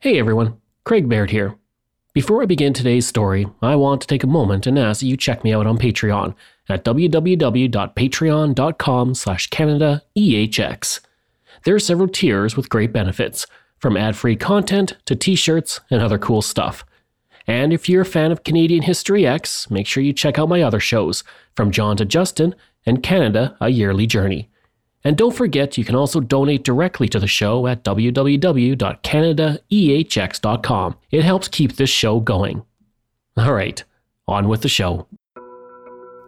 Hey everyone, Craig Baird here. Before I begin today's story, I want to take a moment and ask that you check me out on Patreon at www.patreon.com slash CanadaEHX. There are several tiers with great benefits – from ad free content to t shirts and other cool stuff. And if you're a fan of Canadian History Ehx, make sure you check out my other shows, From John to Justin and Canada, A Yearly Journey. And don't forget, you can also donate directly to the show at www.canadaehx.com. It helps keep this show going. All right, on with the show.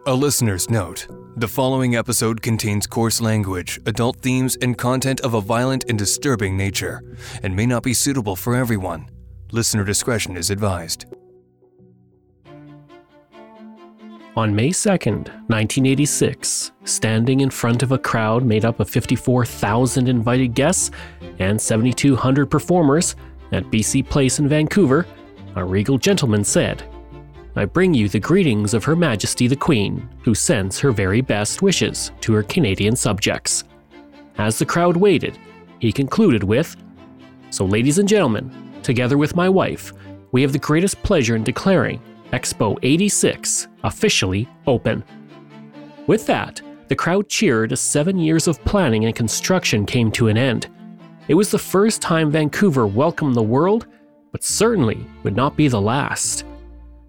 A listener's note the following episode contains coarse language, adult themes, and content of a violent and disturbing nature, and may not be suitable for everyone. Listener discretion is advised. On May 2nd, 1986, standing in front of a crowd made up of 54,000 invited guests and 7,200 performers at BC Place in Vancouver, a regal gentleman said, I bring you the greetings of Her Majesty the Queen, who sends her very best wishes to her Canadian subjects. As the crowd waited, he concluded with So, ladies and gentlemen, together with my wife, we have the greatest pleasure in declaring Expo 86 officially open. With that, the crowd cheered as seven years of planning and construction came to an end. It was the first time Vancouver welcomed the world, but certainly would not be the last.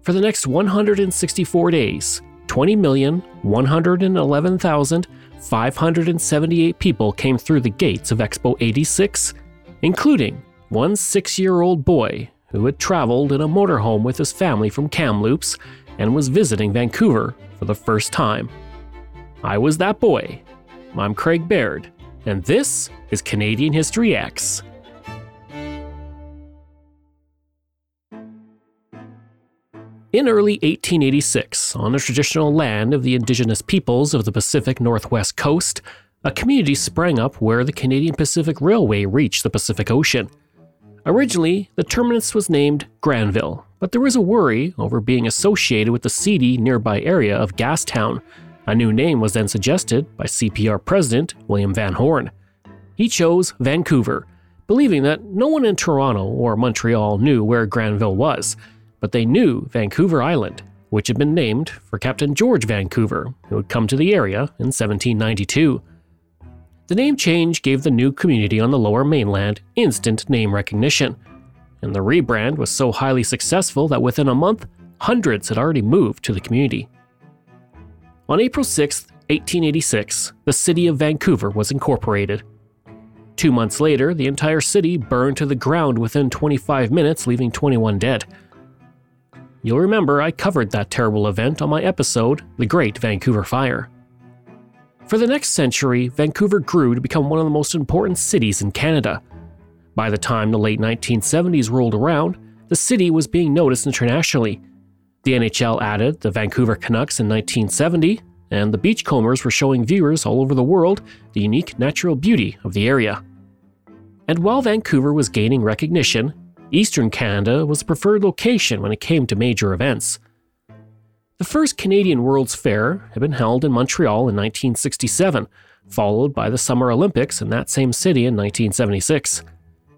For the next 164 days, 20,111,578 people came through the gates of Expo 86, including one six year old boy who had traveled in a motorhome with his family from Kamloops and was visiting Vancouver for the first time. I was that boy. I'm Craig Baird, and this is Canadian History Ehx. In early 1886, on the traditional land of the indigenous peoples of the Pacific Northwest coast, a community sprang up where the Canadian Pacific Railway reached the Pacific Ocean. Originally, the terminus was named Granville, but there was a worry over being associated with the seedy nearby area of Gastown. A new name was then suggested by CPR President William Van Horne. He chose Vancouver, believing that no one in Toronto or Montreal knew where Granville was but they knew Vancouver Island, which had been named for Captain George Vancouver, who had come to the area in 1792. The name change gave the new community on the lower mainland instant name recognition, and the rebrand was so highly successful that within a month, hundreds had already moved to the community. On April 6, 1886, the city of Vancouver was incorporated. Two months later, the entire city burned to the ground within 25 minutes, leaving 21 dead. You'll remember I covered that terrible event on my episode, The Great Vancouver Fire. For the next century, Vancouver grew to become one of the most important cities in Canada. By the time the late 1970s rolled around, the city was being noticed internationally. The NHL added the Vancouver Canucks in 1970, and the Beachcombers were showing viewers all over the world the unique natural beauty of the area. And while Vancouver was gaining recognition, Eastern Canada was the preferred location when it came to major events. The first Canadian World's Fair had been held in Montreal in 1967, followed by the Summer Olympics in that same city in 1976.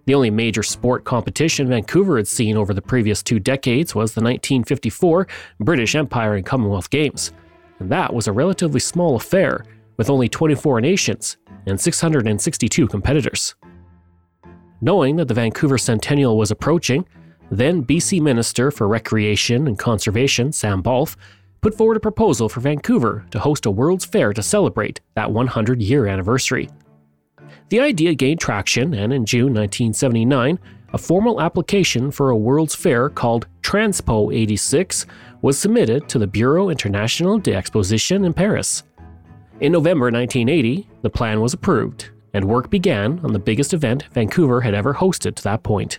The only major sport competition Vancouver had seen over the previous two decades was the 1954 British Empire and Commonwealth Games, and that was a relatively small affair with only 24 nations and 662 competitors. Knowing that the Vancouver Centennial was approaching, then BC Minister for Recreation and Conservation, Sam Bawlf, put forward a proposal for Vancouver to host a World's Fair to celebrate that 100 year anniversary. The idea gained traction, and in June 1979, a formal application for a World's Fair called Transpo 86 was submitted to the Bureau International d'Exposition in Paris. In November 1980, the plan was approved, and work began on the biggest event Vancouver had ever hosted to that point.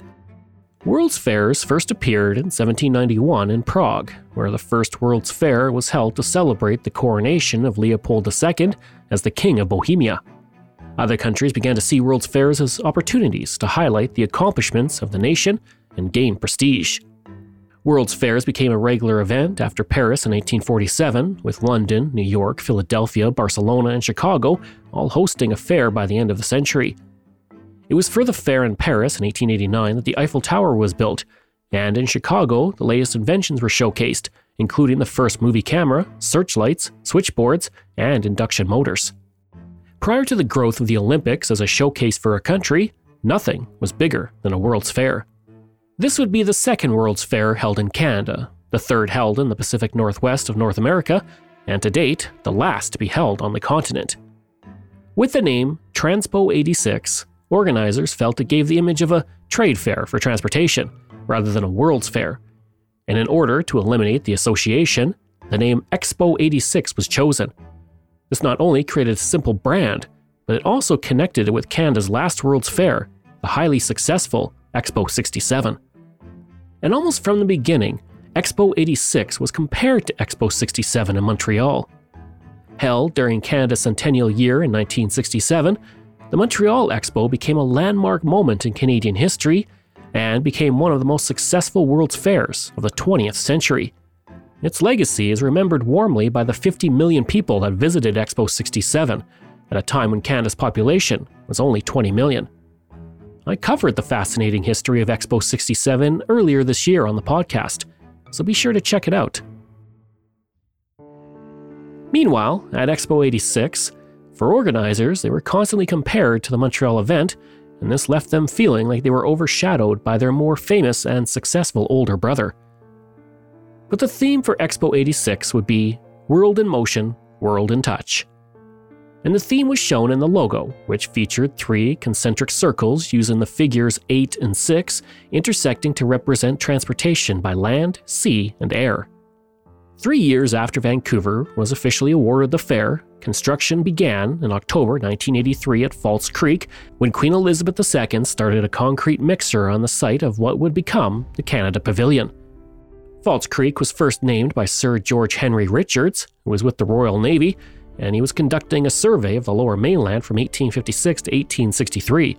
World's Fairs first appeared in 1791 in Prague, where the first World's Fair was held to celebrate the coronation of Leopold II as the King of Bohemia. Other countries began to see World's Fairs as opportunities to highlight the accomplishments of the nation and gain prestige. World's Fairs became a regular event after Paris in 1847, with London, New York, Philadelphia, Barcelona, and Chicago all hosting a fair by the end of the century. It was for the fair in Paris in 1889 that the Eiffel Tower was built, and in Chicago, the latest inventions were showcased, including the first movie camera, searchlights, switchboards, and induction motors. Prior to the growth of the Olympics as a showcase for a country, nothing was bigger than a World's Fair. This would be the second World's Fair held in Canada, the third held in the Pacific Northwest of North America, and to date, the last to be held on the continent. With the name Transpo 86, Organizers felt it gave the image of a trade fair for transportation, rather than a World's Fair. And in order to eliminate the association, the name Expo 86 was chosen. This not only created a simple brand, but it also connected it with Canada's last World's Fair, the highly successful Expo 67. And almost from the beginning, Expo 86 was compared to Expo 67 in Montreal. Held during Canada's centennial year in 1967, the Montreal Expo became a landmark moment in Canadian history and became one of the most successful World's Fairs of the 20th century. Its legacy is remembered warmly by the 50 million people that visited Expo 67 at a time when Canada's population was only 20 million. I covered the fascinating history of Expo 67 earlier this year on the podcast, so be sure to check it out. Meanwhile, at Expo 86, for organizers, they were constantly compared to the Montreal event, and this left them feeling like they were overshadowed by their more famous and successful older brother. But the theme for Expo 86 would be World in Motion, World in Touch. And the theme was shown in the logo, which featured three concentric circles using the figures 8 and 6 intersecting to represent transportation by land, sea, and air. Three years after Vancouver was officially awarded the fair, construction began in October 1983 at False Creek when Queen Elizabeth II started a concrete mixer on the site of what would become the Canada Pavilion. False Creek was first named by Sir George Henry Richards, who was with the Royal Navy, and he was conducting a survey of the lower mainland from 1856 to 1863.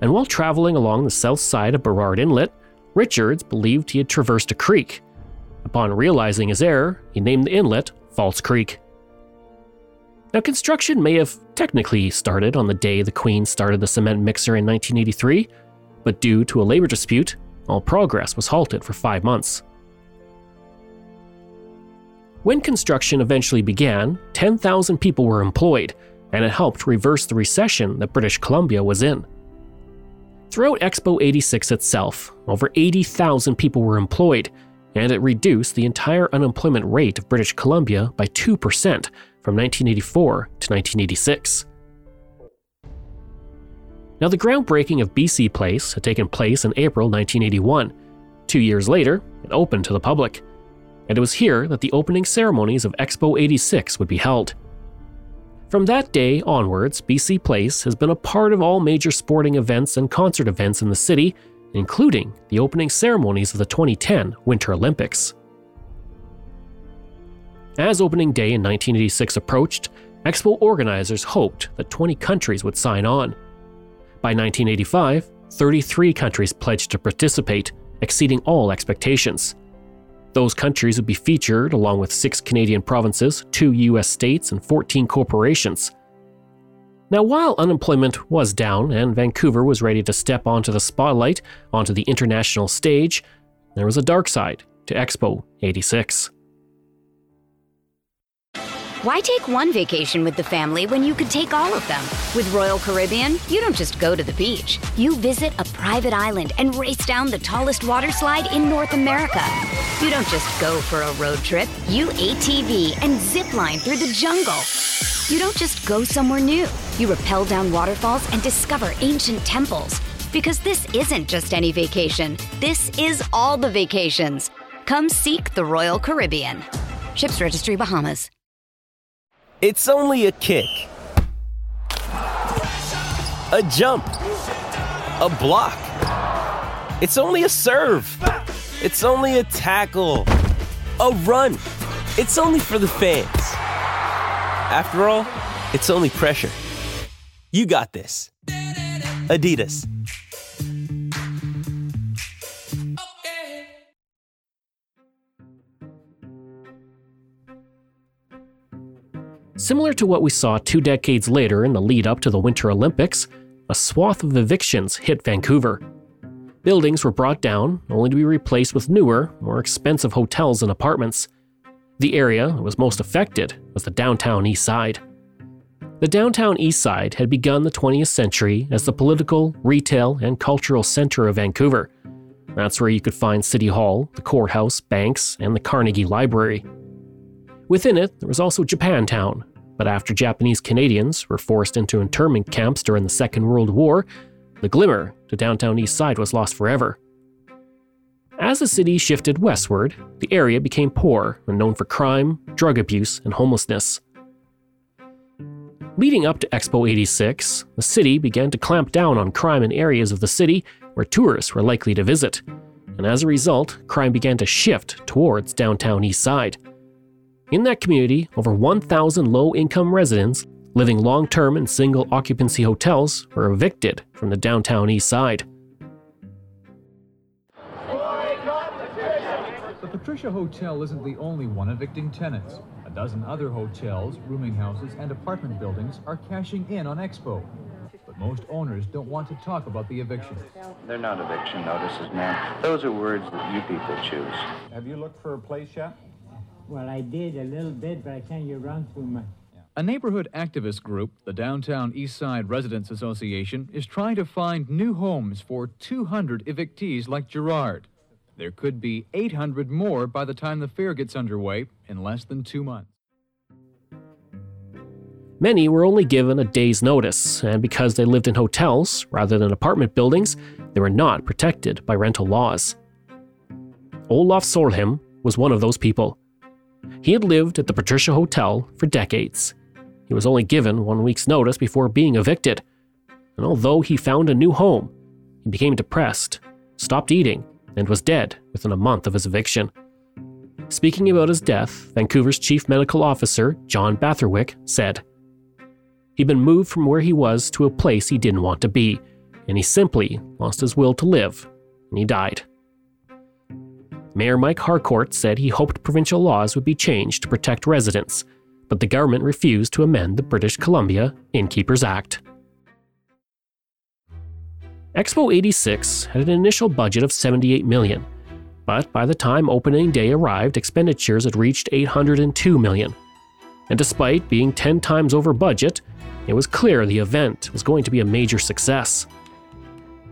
And while traveling along the south side of Burrard Inlet, Richards believed he had traversed a creek Upon realizing his error, he named the inlet False Creek. Now, construction may have technically started on the day the Queen started the cement mixer in 1983, but due to a labor dispute, all progress was halted for five months. When construction eventually began, 10,000 people were employed, and it helped reverse the recession that British Columbia was in. Throughout Expo 86 itself, over 80,000 people were employed, and it reduced the entire unemployment rate of British Columbia by 2% from 1984 to 1986. Now, the groundbreaking of BC Place had taken place in April 1981. Two years later, it opened to the public, and it was here that the opening ceremonies of Expo 86 would be held. From that day onwards, BC Place has been a part of all major sporting events and concert events in the city including the opening ceremonies of the 2010 Winter Olympics. As opening day in 1986 approached, Expo organizers hoped that 20 countries would sign on. By 1985, 33 countries pledged to participate, exceeding all expectations. Those countries would be featured along with six Canadian provinces, two US states, and 14 corporations. Now, while unemployment was down and Vancouver was ready to step onto the spotlight, onto the international stage, there was a dark side to Expo 86. Why take one vacation with the family when you could take all of them? With Royal Caribbean, you don't just go to the beach. You visit a private island and race down the tallest water slide in North America. You don't just go for a road trip, you ATV and zip line through the jungle. You don't just go somewhere new. You rappel down waterfalls and discover ancient temples. Because this isn't just any vacation, this is all the vacations. Come seek the Royal Caribbean. Ships Registry Bahamas. It's only a kick, a jump, a block. It's only a serve. It's only a tackle, a run. It's only for the fans. After all, it's only pressure. You got this. Adidas. Similar to what we saw two decades later in the lead up to the Winter Olympics, a swath of evictions hit Vancouver. Buildings were brought down, only to be replaced with newer, more expensive hotels and apartments. The area that was most affected was the downtown east side. The downtown east side had begun the 20th century as the political, retail, and cultural center of Vancouver. That's where you could find City Hall, the courthouse, banks, and the Carnegie Library. Within it, there was also Japantown, but after Japanese Canadians were forced into internment camps during the Second World War, the glimmer to downtown East Side was lost forever. As the city shifted westward, the area became poor and known for crime, drug abuse, and homelessness. Leading up to Expo 86, the city began to clamp down on crime in areas of the city where tourists were likely to visit, and as a result, crime began to shift towards downtown East Side. In that community, over 1,000 low income residents living long term in single occupancy hotels were evicted from the downtown east side. The Patricia Hotel isn't the only one evicting tenants. A dozen other hotels, rooming houses, and apartment buildings are cashing in on Expo. But most owners don't want to talk about the eviction. They're not eviction notices, ma'am. Those are words that you people choose. Have you looked for a place yet? Well, I did a little bit, but I can't get around to much. A neighborhood activist group, the Downtown Eastside Residents Association, is trying to find new homes for 200 evictees like Gerard. There could be 800 more by the time the fair gets underway in less than two months. Many were only given a day's notice, and because they lived in hotels rather than apartment buildings, they were not protected by rental laws. Olaf Solheim was one of those people. He had lived at the Patricia Hotel for decades. He was only given one week's notice before being evicted. And although he found a new home, he became depressed, stopped eating, and was dead within a month of his eviction. Speaking about his death, Vancouver's chief medical officer, John Blatherwick, said, He'd been moved from where he was to a place he didn't want to be, and he simply lost his will to live, and he died. Mayor Mike Harcourt said he hoped provincial laws would be changed to protect residents, but the government refused to amend the British Columbia Innkeepers Act. Expo 86 had an initial budget of 78 million, but by the time opening day arrived, expenditures had reached 802 million. And despite being 10 times over budget, it was clear the event was going to be a major success.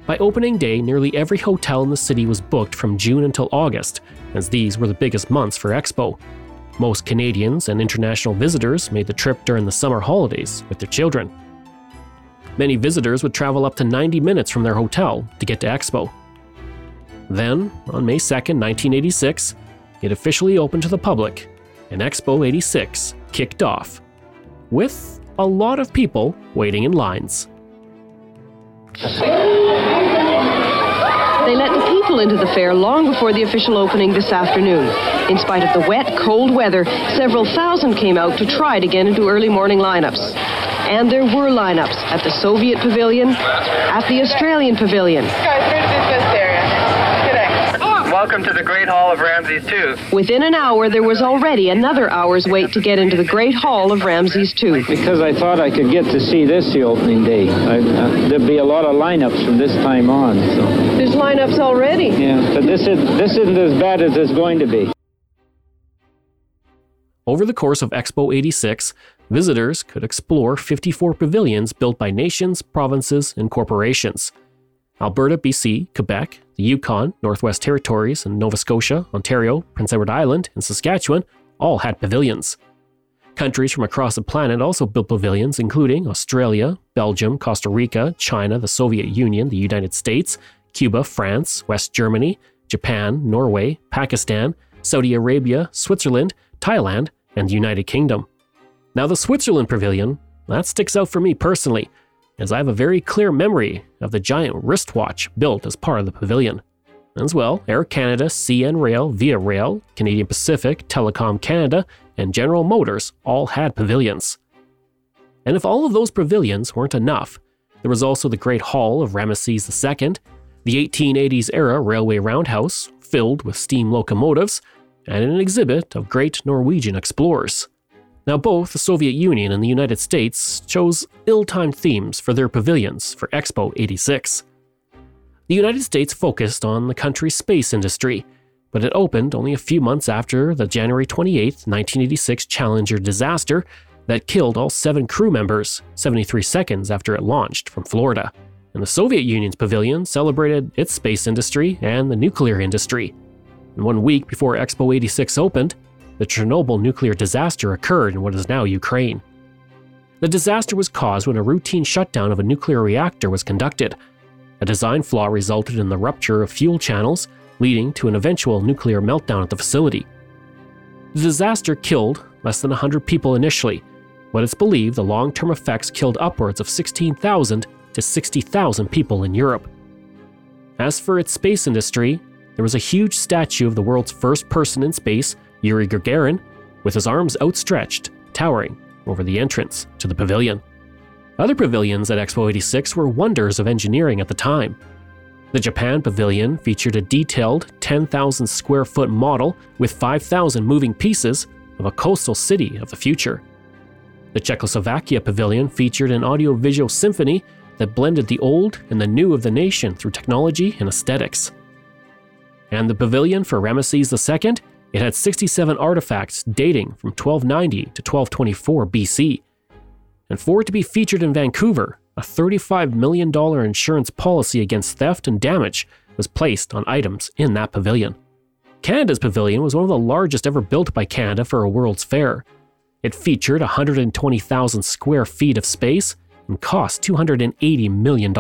By opening day, nearly every hotel in the city was booked from June until August, as these were the biggest months for Expo. Most Canadians and international visitors made the trip during the summer holidays with their children. Many visitors would travel up to 90 minutes from their hotel to get to Expo. Then, on May 2, 1986, it officially opened to the public, and Expo 86 kicked off, with a lot of people waiting in lines. They let the people into the fair long before the official opening this afternoon. In spite of the wet, cold weather, several thousand came out to try to get into early morning lineups. And there were lineups at the Soviet Pavilion, at the Australian Pavilion. Welcome to the Great Hall of Ramses II. Within an hour, there was already another hour's wait to get into the Great Hall of Ramses II. Because I thought I could get to see this the opening day. I, uh, there'd be a lot of lineups from this time on. So. There's lineups already. Yeah, but this, is, this isn't as bad as it's going to be. Over the course of Expo 86, visitors could explore 54 pavilions built by nations, provinces, and corporations. Alberta, BC, Quebec, the Yukon, Northwest Territories, and Nova Scotia, Ontario, Prince Edward Island, and Saskatchewan all had pavilions. Countries from across the planet also built pavilions, including Australia, Belgium, Costa Rica, China, the Soviet Union, the United States, Cuba, France, West Germany, Japan, Norway, Pakistan, Saudi Arabia, Switzerland, Thailand, and United Kingdom. Now, the Switzerland Pavilion, that sticks out for me personally, as I have a very clear memory of the giant wristwatch built as part of the pavilion. As well, Air Canada, CN Rail, Via Rail, Canadian Pacific, Telecom Canada, and General Motors all had pavilions. And if all of those pavilions weren't enough, there was also the Great Hall of Ramesses II, the 1880s era railway roundhouse, filled with steam locomotives, and an exhibit of great Norwegian explorers. Now, both the Soviet Union and the United States chose ill timed themes for their pavilions for Expo 86. The United States focused on the country's space industry, but it opened only a few months after the January 28, 1986 Challenger disaster that killed all seven crew members 73 seconds after it launched from Florida. And the Soviet Union's pavilion celebrated its space industry and the nuclear industry. And one week before Expo 86 opened, the Chernobyl nuclear disaster occurred in what is now Ukraine. The disaster was caused when a routine shutdown of a nuclear reactor was conducted. A design flaw resulted in the rupture of fuel channels, leading to an eventual nuclear meltdown at the facility. The disaster killed less than 100 people initially, but it's believed the long term effects killed upwards of 16,000 to 60,000 people in Europe. As for its space industry, there was a huge statue of the world's first person in space, Yuri Gagarin, with his arms outstretched, towering over the entrance to the pavilion. Other pavilions at Expo 86 were wonders of engineering at the time. The Japan Pavilion featured a detailed 10,000 square foot model with 5,000 moving pieces of a coastal city of the future. The Czechoslovakia Pavilion featured an audiovisual symphony that blended the old and the new of the nation through technology and aesthetics. And the pavilion for Ramesses II, it had 67 artifacts dating from 1290 to 1224 BC. And for it to be featured in Vancouver, a $35 million insurance policy against theft and damage was placed on items in that pavilion. Canada's pavilion was one of the largest ever built by Canada for a World's Fair. It featured 120,000 square feet of space and cost $280 million.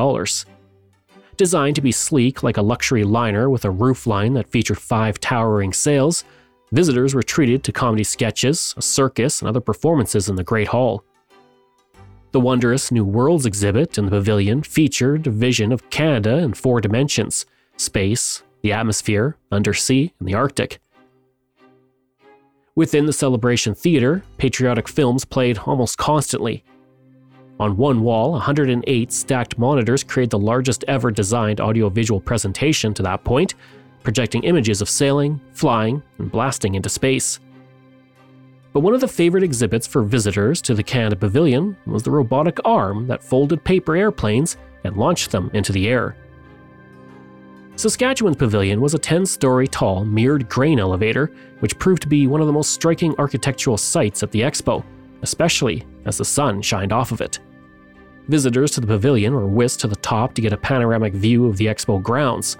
Designed to be sleek like a luxury liner with a roofline that featured five towering sails, visitors were treated to comedy sketches, a circus, and other performances in the Great Hall. The wondrous New Worlds exhibit in the pavilion featured a vision of Canada in four dimensions space, the atmosphere, undersea, and the Arctic. Within the Celebration Theatre, patriotic films played almost constantly, on one wall, 108 stacked monitors create the largest ever designed audiovisual presentation to that point, projecting images of sailing, flying, and blasting into space. But one of the favorite exhibits for visitors to the Canada Pavilion was the robotic arm that folded paper airplanes and launched them into the air. Saskatchewan's pavilion was a 10 story tall mirrored grain elevator, which proved to be one of the most striking architectural sights at the expo, especially as the sun shined off of it. Visitors to the pavilion were whisked to the top to get a panoramic view of the expo grounds.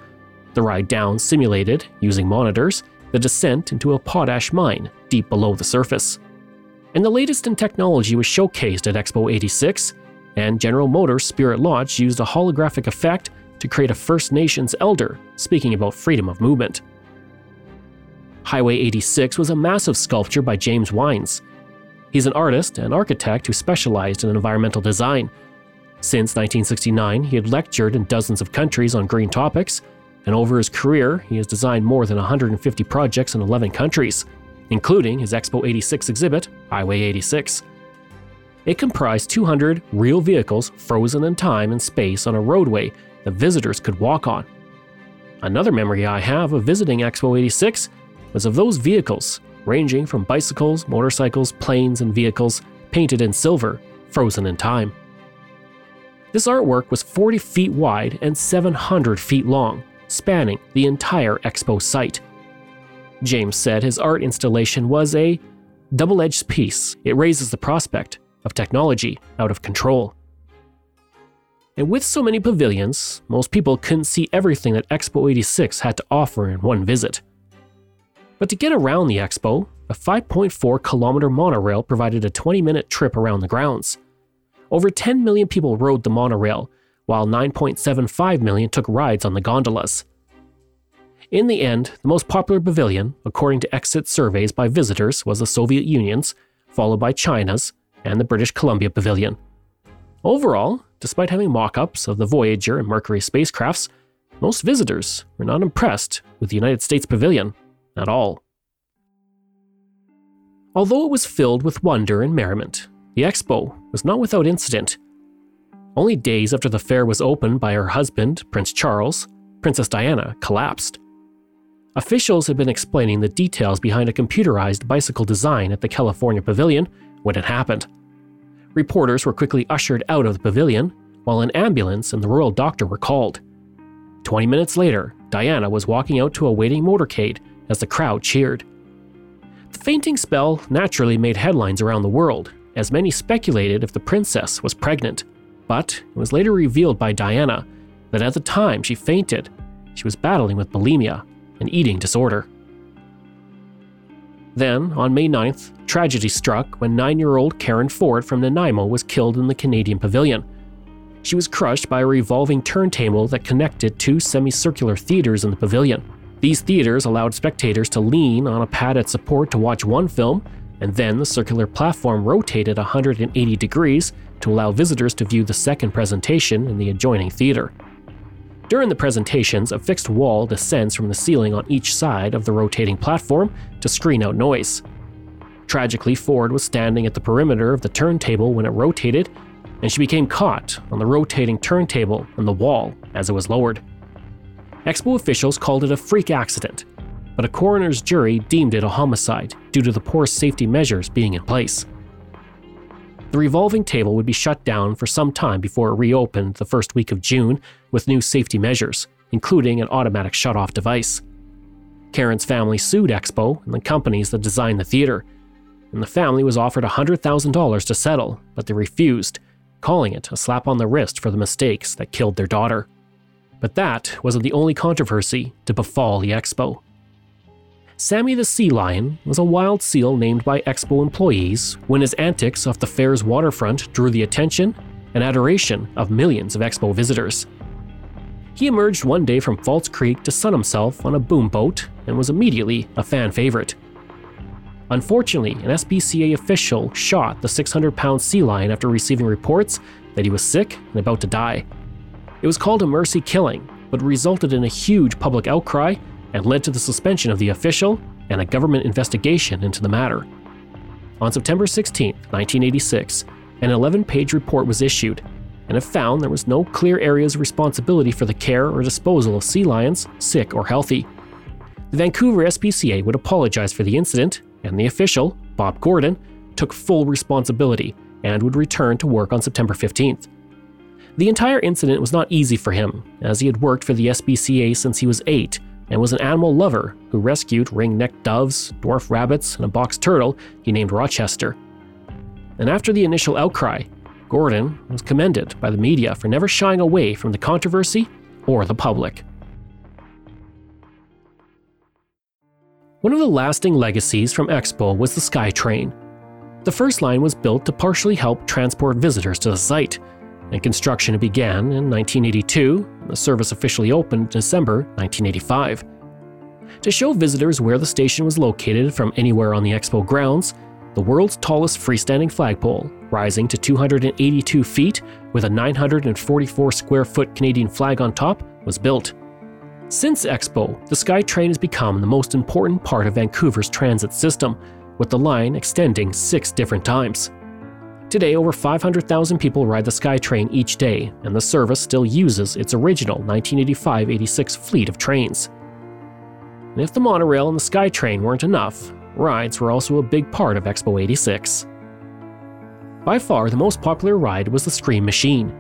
The ride down simulated, using monitors, the descent into a potash mine deep below the surface. And the latest in technology was showcased at Expo 86, and General Motors Spirit Lodge used a holographic effect to create a First Nations elder speaking about freedom of movement. Highway 86 was a massive sculpture by James Wines. He's an artist and architect who specialized in environmental design, since 1969, he had lectured in dozens of countries on green topics, and over his career, he has designed more than 150 projects in 11 countries, including his Expo 86 exhibit, Highway 86. It comprised 200 real vehicles frozen in time and space on a roadway that visitors could walk on. Another memory I have of visiting Expo 86 was of those vehicles, ranging from bicycles, motorcycles, planes, and vehicles painted in silver, frozen in time. This artwork was 40 feet wide and 700 feet long, spanning the entire expo site. James said his art installation was a double edged piece. It raises the prospect of technology out of control. And with so many pavilions, most people couldn't see everything that Expo 86 had to offer in one visit. But to get around the expo, a 5.4 kilometer monorail provided a 20 minute trip around the grounds. Over 10 million people rode the monorail, while 9.75 million took rides on the gondolas. In the end, the most popular pavilion, according to exit surveys by visitors, was the Soviet Union's, followed by China's, and the British Columbia Pavilion. Overall, despite having mock ups of the Voyager and Mercury spacecrafts, most visitors were not impressed with the United States Pavilion at all. Although it was filled with wonder and merriment, the expo was not without incident. Only days after the fair was opened by her husband, Prince Charles, Princess Diana collapsed. Officials had been explaining the details behind a computerized bicycle design at the California Pavilion when it happened. Reporters were quickly ushered out of the pavilion, while an ambulance and the royal doctor were called. Twenty minutes later, Diana was walking out to a waiting motorcade as the crowd cheered. The fainting spell naturally made headlines around the world, as many speculated if the princess was pregnant. But it was later revealed by Diana that at the time she fainted, she was battling with bulimia, an eating disorder. Then, on May 9th, tragedy struck when nine year old Karen Ford from Nanaimo was killed in the Canadian Pavilion. She was crushed by a revolving turntable that connected two semicircular theaters in the pavilion. These theaters allowed spectators to lean on a padded support to watch one film, and then the circular platform rotated 180 degrees to allow visitors to view the second presentation in the adjoining theater. During the presentations, a fixed wall descends from the ceiling on each side of the rotating platform to screen out noise. Tragically, Ford was standing at the perimeter of the turntable when it rotated, and she became caught on the rotating turntable and the wall as it was lowered. Expo officials called it a freak accident, but a coroner's jury deemed it a homicide due to the poor safety measures being in place. The revolving table would be shut down for some time before it reopened the first week of June with new safety measures, including an automatic shut-off device. Karen's family sued Expo and the companies that designed the theater, and the family was offered $100,000 to settle, but they refused, calling it a slap on the wrist for the mistakes that killed their daughter. But that wasn't the only controversy to befall the Expo. Sammy the Sea Lion was a wild seal named by Expo employees when his antics off the fair's waterfront drew the attention and adoration of millions of Expo visitors. He emerged one day from False Creek to sun himself on a boom boat and was immediately a fan favorite. Unfortunately, an SPCA official shot the 600 pound sea lion after receiving reports that he was sick and about to die. It was called a mercy killing, but resulted in a huge public outcry and led to the suspension of the official and a government investigation into the matter. On September 16, 1986, an 11 page report was issued, and it found there was no clear areas of responsibility for the care or disposal of sea lions, sick or healthy. The Vancouver SPCA would apologize for the incident, and the official, Bob Gordon, took full responsibility and would return to work on September 15th. The entire incident was not easy for him, as he had worked for the SPCA since he was eight and was an animal lover who rescued ring necked doves, dwarf rabbits, and a box turtle he named Rochester. And after the initial outcry, Gordon was commended by the media for never shying away from the controversy or the public. One of the lasting legacies from Expo was the SkyTrain. The first line was built to partially help transport visitors to the site, and construction began in 1982. The service officially opened in December 1985. To show visitors where the station was located from anywhere on the expo grounds, the world's tallest freestanding flagpole, rising to 282 feet with a 944 square foot Canadian flag on top, was built. Since Expo, the SkyTrain has become the most important part of Vancouver's transit system, with the line extending six different times. Today, over 500,000 people ride the SkyTrain each day, and the service still uses its original 1985 86 fleet of trains. And if the monorail and the SkyTrain weren't enough, rides were also a big part of Expo 86. By far, the most popular ride was the Scream Machine.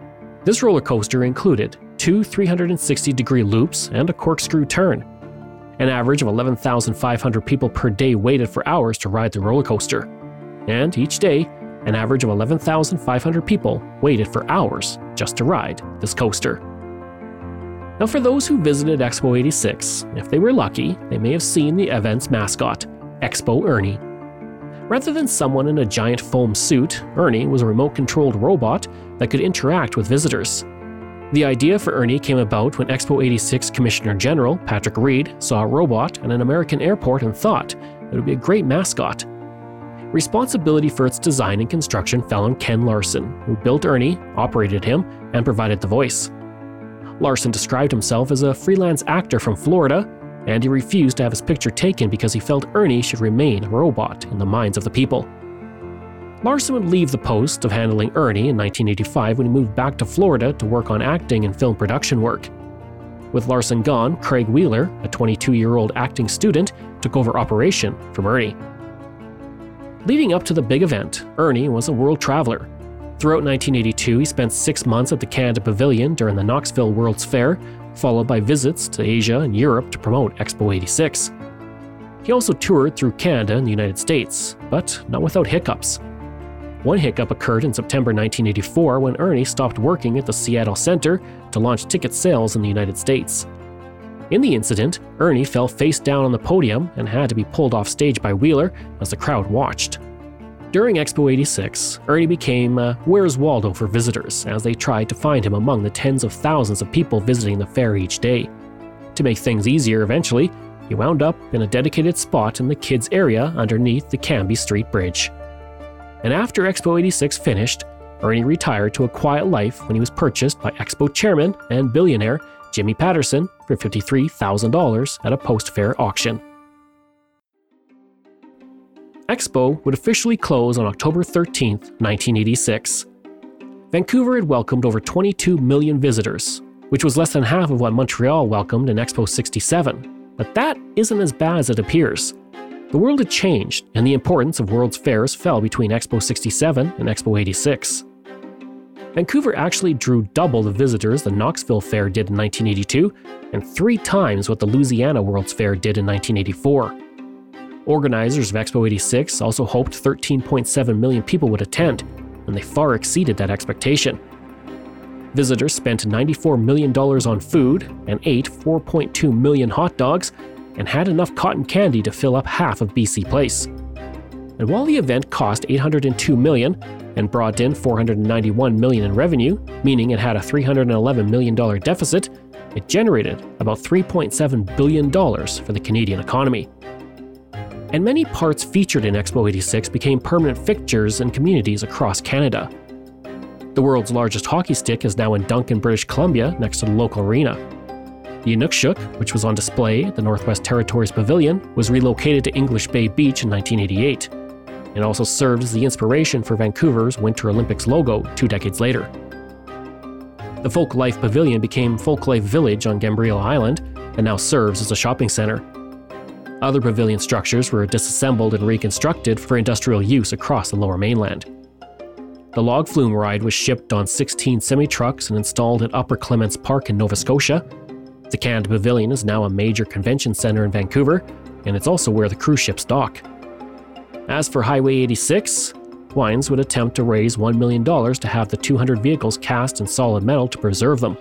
This roller coaster included two 360 degree loops and a corkscrew turn. An average of 11,500 people per day waited for hours to ride the roller coaster. And each day, an average of 11,500 people waited for hours just to ride this coaster. Now, for those who visited Expo 86, if they were lucky, they may have seen the event's mascot, Expo Ernie. Rather than someone in a giant foam suit, Ernie was a remote controlled robot that could interact with visitors. The idea for Ernie came about when Expo 86 Commissioner General Patrick Reid saw a robot at an American airport and thought it would be a great mascot. Responsibility for its design and construction fell on Ken Larson, who built Ernie, operated him, and provided the voice. Larson described himself as a freelance actor from Florida, and he refused to have his picture taken because he felt Ernie should remain a robot in the minds of the people. Larson would leave the post of handling Ernie in 1985 when he moved back to Florida to work on acting and film production work. With Larson gone, Craig Wheeler, a 22 year old acting student, took over operation from Ernie. Leading up to the big event, Ernie was a world traveler, Throughout 1982, he spent six months at the Canada Pavilion during the Knoxville World's Fair, followed by visits to Asia and Europe to promote Expo 86. He also toured through Canada and the United States, but not without hiccups. One hiccup occurred in September 1984 when Ernie stopped working at the Seattle Center to launch ticket sales in the United States. In the incident, Ernie fell face down on the podium and had to be pulled off stage by Wheeler as the crowd watched. During Expo 86, Ernie became uh, Where's Waldo for visitors as they tried to find him among the tens of thousands of people visiting the fair each day. To make things easier eventually, he wound up in a dedicated spot in the kids' area underneath the Cambie Street Bridge. And after Expo 86 finished, Ernie retired to a quiet life when he was purchased by Expo chairman and billionaire Jimmy Pattison for $53,000 at a post fair auction. Expo would officially close on October 13, 1986. Vancouver had welcomed over 22 million visitors, which was less than half of what Montreal welcomed in Expo 67. But that isn't as bad as it appears. The world had changed, and the importance of World's Fairs fell between Expo 67 and Expo 86. Vancouver actually drew double the visitors the Knoxville Fair did in 1982, and three times what the Louisiana World's Fair did in 1984. Organizers of Expo 86 also hoped 13.7 million people would attend, and they far exceeded that expectation. Visitors spent $94 million on food and ate 4.2 million hot dogs and had enough cotton candy to fill up half of BC Place. And while the event cost 802 million and brought in 491 million in revenue, meaning it had a 311 million dollar deficit, it generated about 3.7 billion dollars for the Canadian economy and many parts featured in Expo 86 became permanent fixtures in communities across Canada. The world's largest hockey stick is now in Duncan, British Columbia, next to the local arena. The Inukshuk, which was on display at the Northwest Territories Pavilion, was relocated to English Bay Beach in 1988. It also served as the inspiration for Vancouver's Winter Olympics logo two decades later. The Folk Life Pavilion became Folk Life Village on Gabriola Island and now serves as a shopping center. Other pavilion structures were disassembled and reconstructed for industrial use across the lower mainland. The log flume ride was shipped on 16 semi trucks and installed at Upper Clements Park in Nova Scotia. The Canada Pavilion is now a major convention center in Vancouver, and it's also where the cruise ships dock. As for Highway 86, Wines would attempt to raise $1 million to have the 200 vehicles cast in solid metal to preserve them.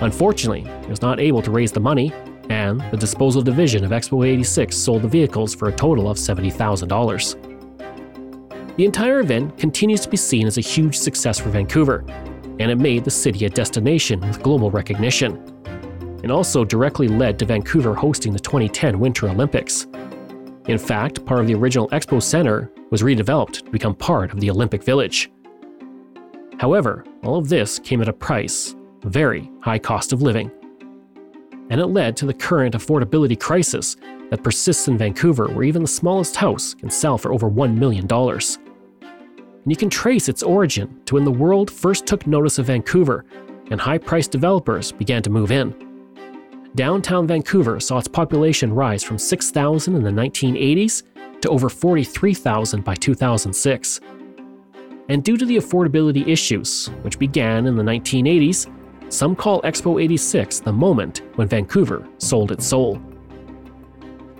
Unfortunately, it was not able to raise the money, and the disposal division of Expo 86 sold the vehicles for a total of $70,000. The entire event continues to be seen as a huge success for Vancouver, and it made the city a destination with global recognition. It also directly led to Vancouver hosting the 2010 Winter Olympics. In fact, part of the original Expo Center was redeveloped to become part of the Olympic Village. However, all of this came at a price, a very high cost of living and it led to the current affordability crisis that persists in Vancouver, where even the smallest house can sell for over $1 million. And you can trace its origin to when the world first took notice of Vancouver and high priced developers began to move in. Downtown Vancouver saw its population rise from 6,000 in the 1980s to over 43,000 by 2006. And due to the affordability issues, which began in the 1980s, some call Expo 86 the moment when Vancouver sold its soul.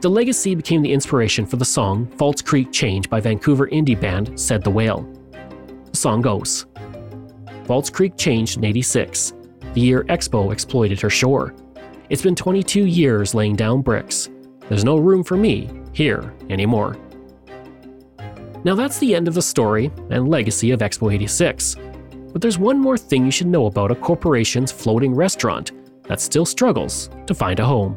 The legacy became the inspiration for the song False Creek Change by Vancouver indie band Said the Whale. The song goes False Creek changed in 86. the year Expo exploited her shore. It's been 22 years laying down bricks. There's no room for me here anymore. Now that's the end of the story and legacy of Expo 86. But there's one more thing you should know about a corporation's floating restaurant that still struggles to find a home.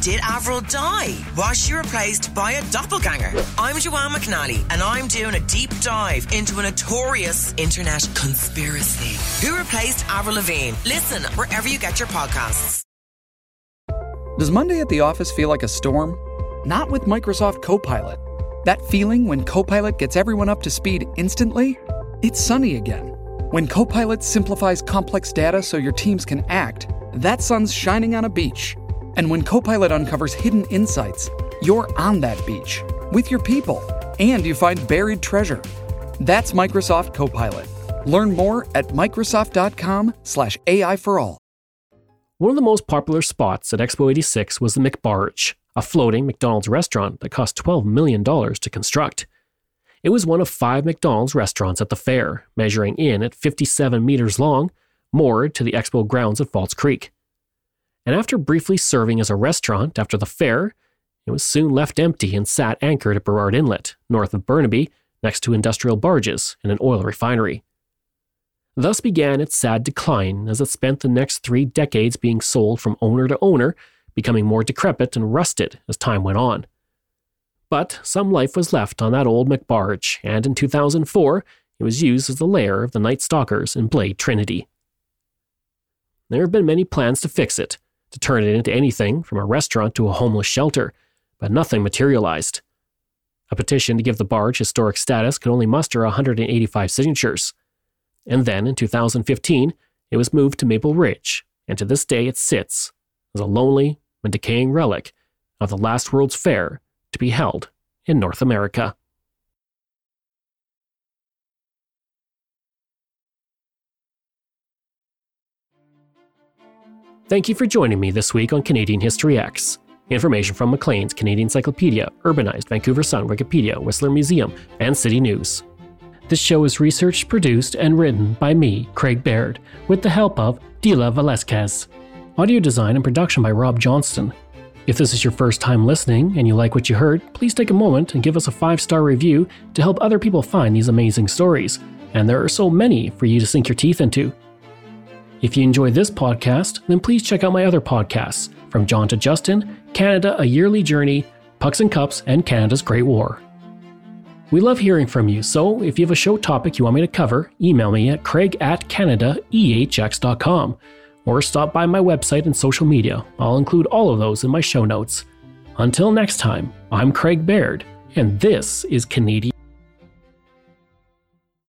Did Avril die? Was she replaced by a doppelganger? I'm Joanne McNally, and I'm doing a deep dive into a notorious internet conspiracy. Who replaced Avril Lavigne? Listen wherever you get your podcasts. Does Monday at the office feel like a storm? Not with Microsoft Copilot. That feeling when Copilot gets everyone up to speed instantly? It's sunny again. When Copilot simplifies complex data so your teams can act, that sun's shining on a beach. And when Copilot uncovers hidden insights, you're on that beach with your people and you find buried treasure. That's Microsoft Copilot. Learn more at Microsoft.com/slash AI for all. One of the most popular spots at Expo 86 was the McBarge, a floating McDonald's restaurant that cost $12 million to construct. It was one of five McDonald's restaurants at the fair, measuring in at 57 meters long, moored to the expo grounds at False Creek. And after briefly serving as a restaurant after the fair, it was soon left empty and sat anchored at Burrard Inlet, north of Burnaby, next to industrial barges and an oil refinery. Thus began its sad decline as it spent the next three decades being sold from owner to owner, becoming more decrepit and rusted as time went on. But some life was left on that old McBarge, and in 2004, it was used as the lair of the Night Stalkers in Blade Trinity. There have been many plans to fix it, to turn it into anything from a restaurant to a homeless shelter, but nothing materialized. A petition to give the barge historic status could only muster 185 signatures. And then in 2015, it was moved to Maple Ridge, and to this day it sits as a lonely and decaying relic of the last World's Fair to be held in North America. Thank you for joining me this week on Canadian History Ehx. Information from Maclean's Canadian Encyclopedia, Urbanized, Vancouver Sun, Wikipedia, Whistler Museum, and City News. This show is researched, produced, and written by me, Craig Baird, with the help of Dila Velasquez. Audio design and production by Rob Johnston. If this is your first time listening and you like what you heard, please take a moment and give us a five star review to help other people find these amazing stories. And there are so many for you to sink your teeth into. If you enjoy this podcast, then please check out my other podcasts From John to Justin, Canada A Yearly Journey, Pucks and Cups, and Canada's Great War. We love hearing from you, so if you have a show topic you want me to cover, email me at craig at canadaehx.com or stop by my website and social media. I'll include all of those in my show notes. Until next time, I'm Craig Baird, and this is Canadian.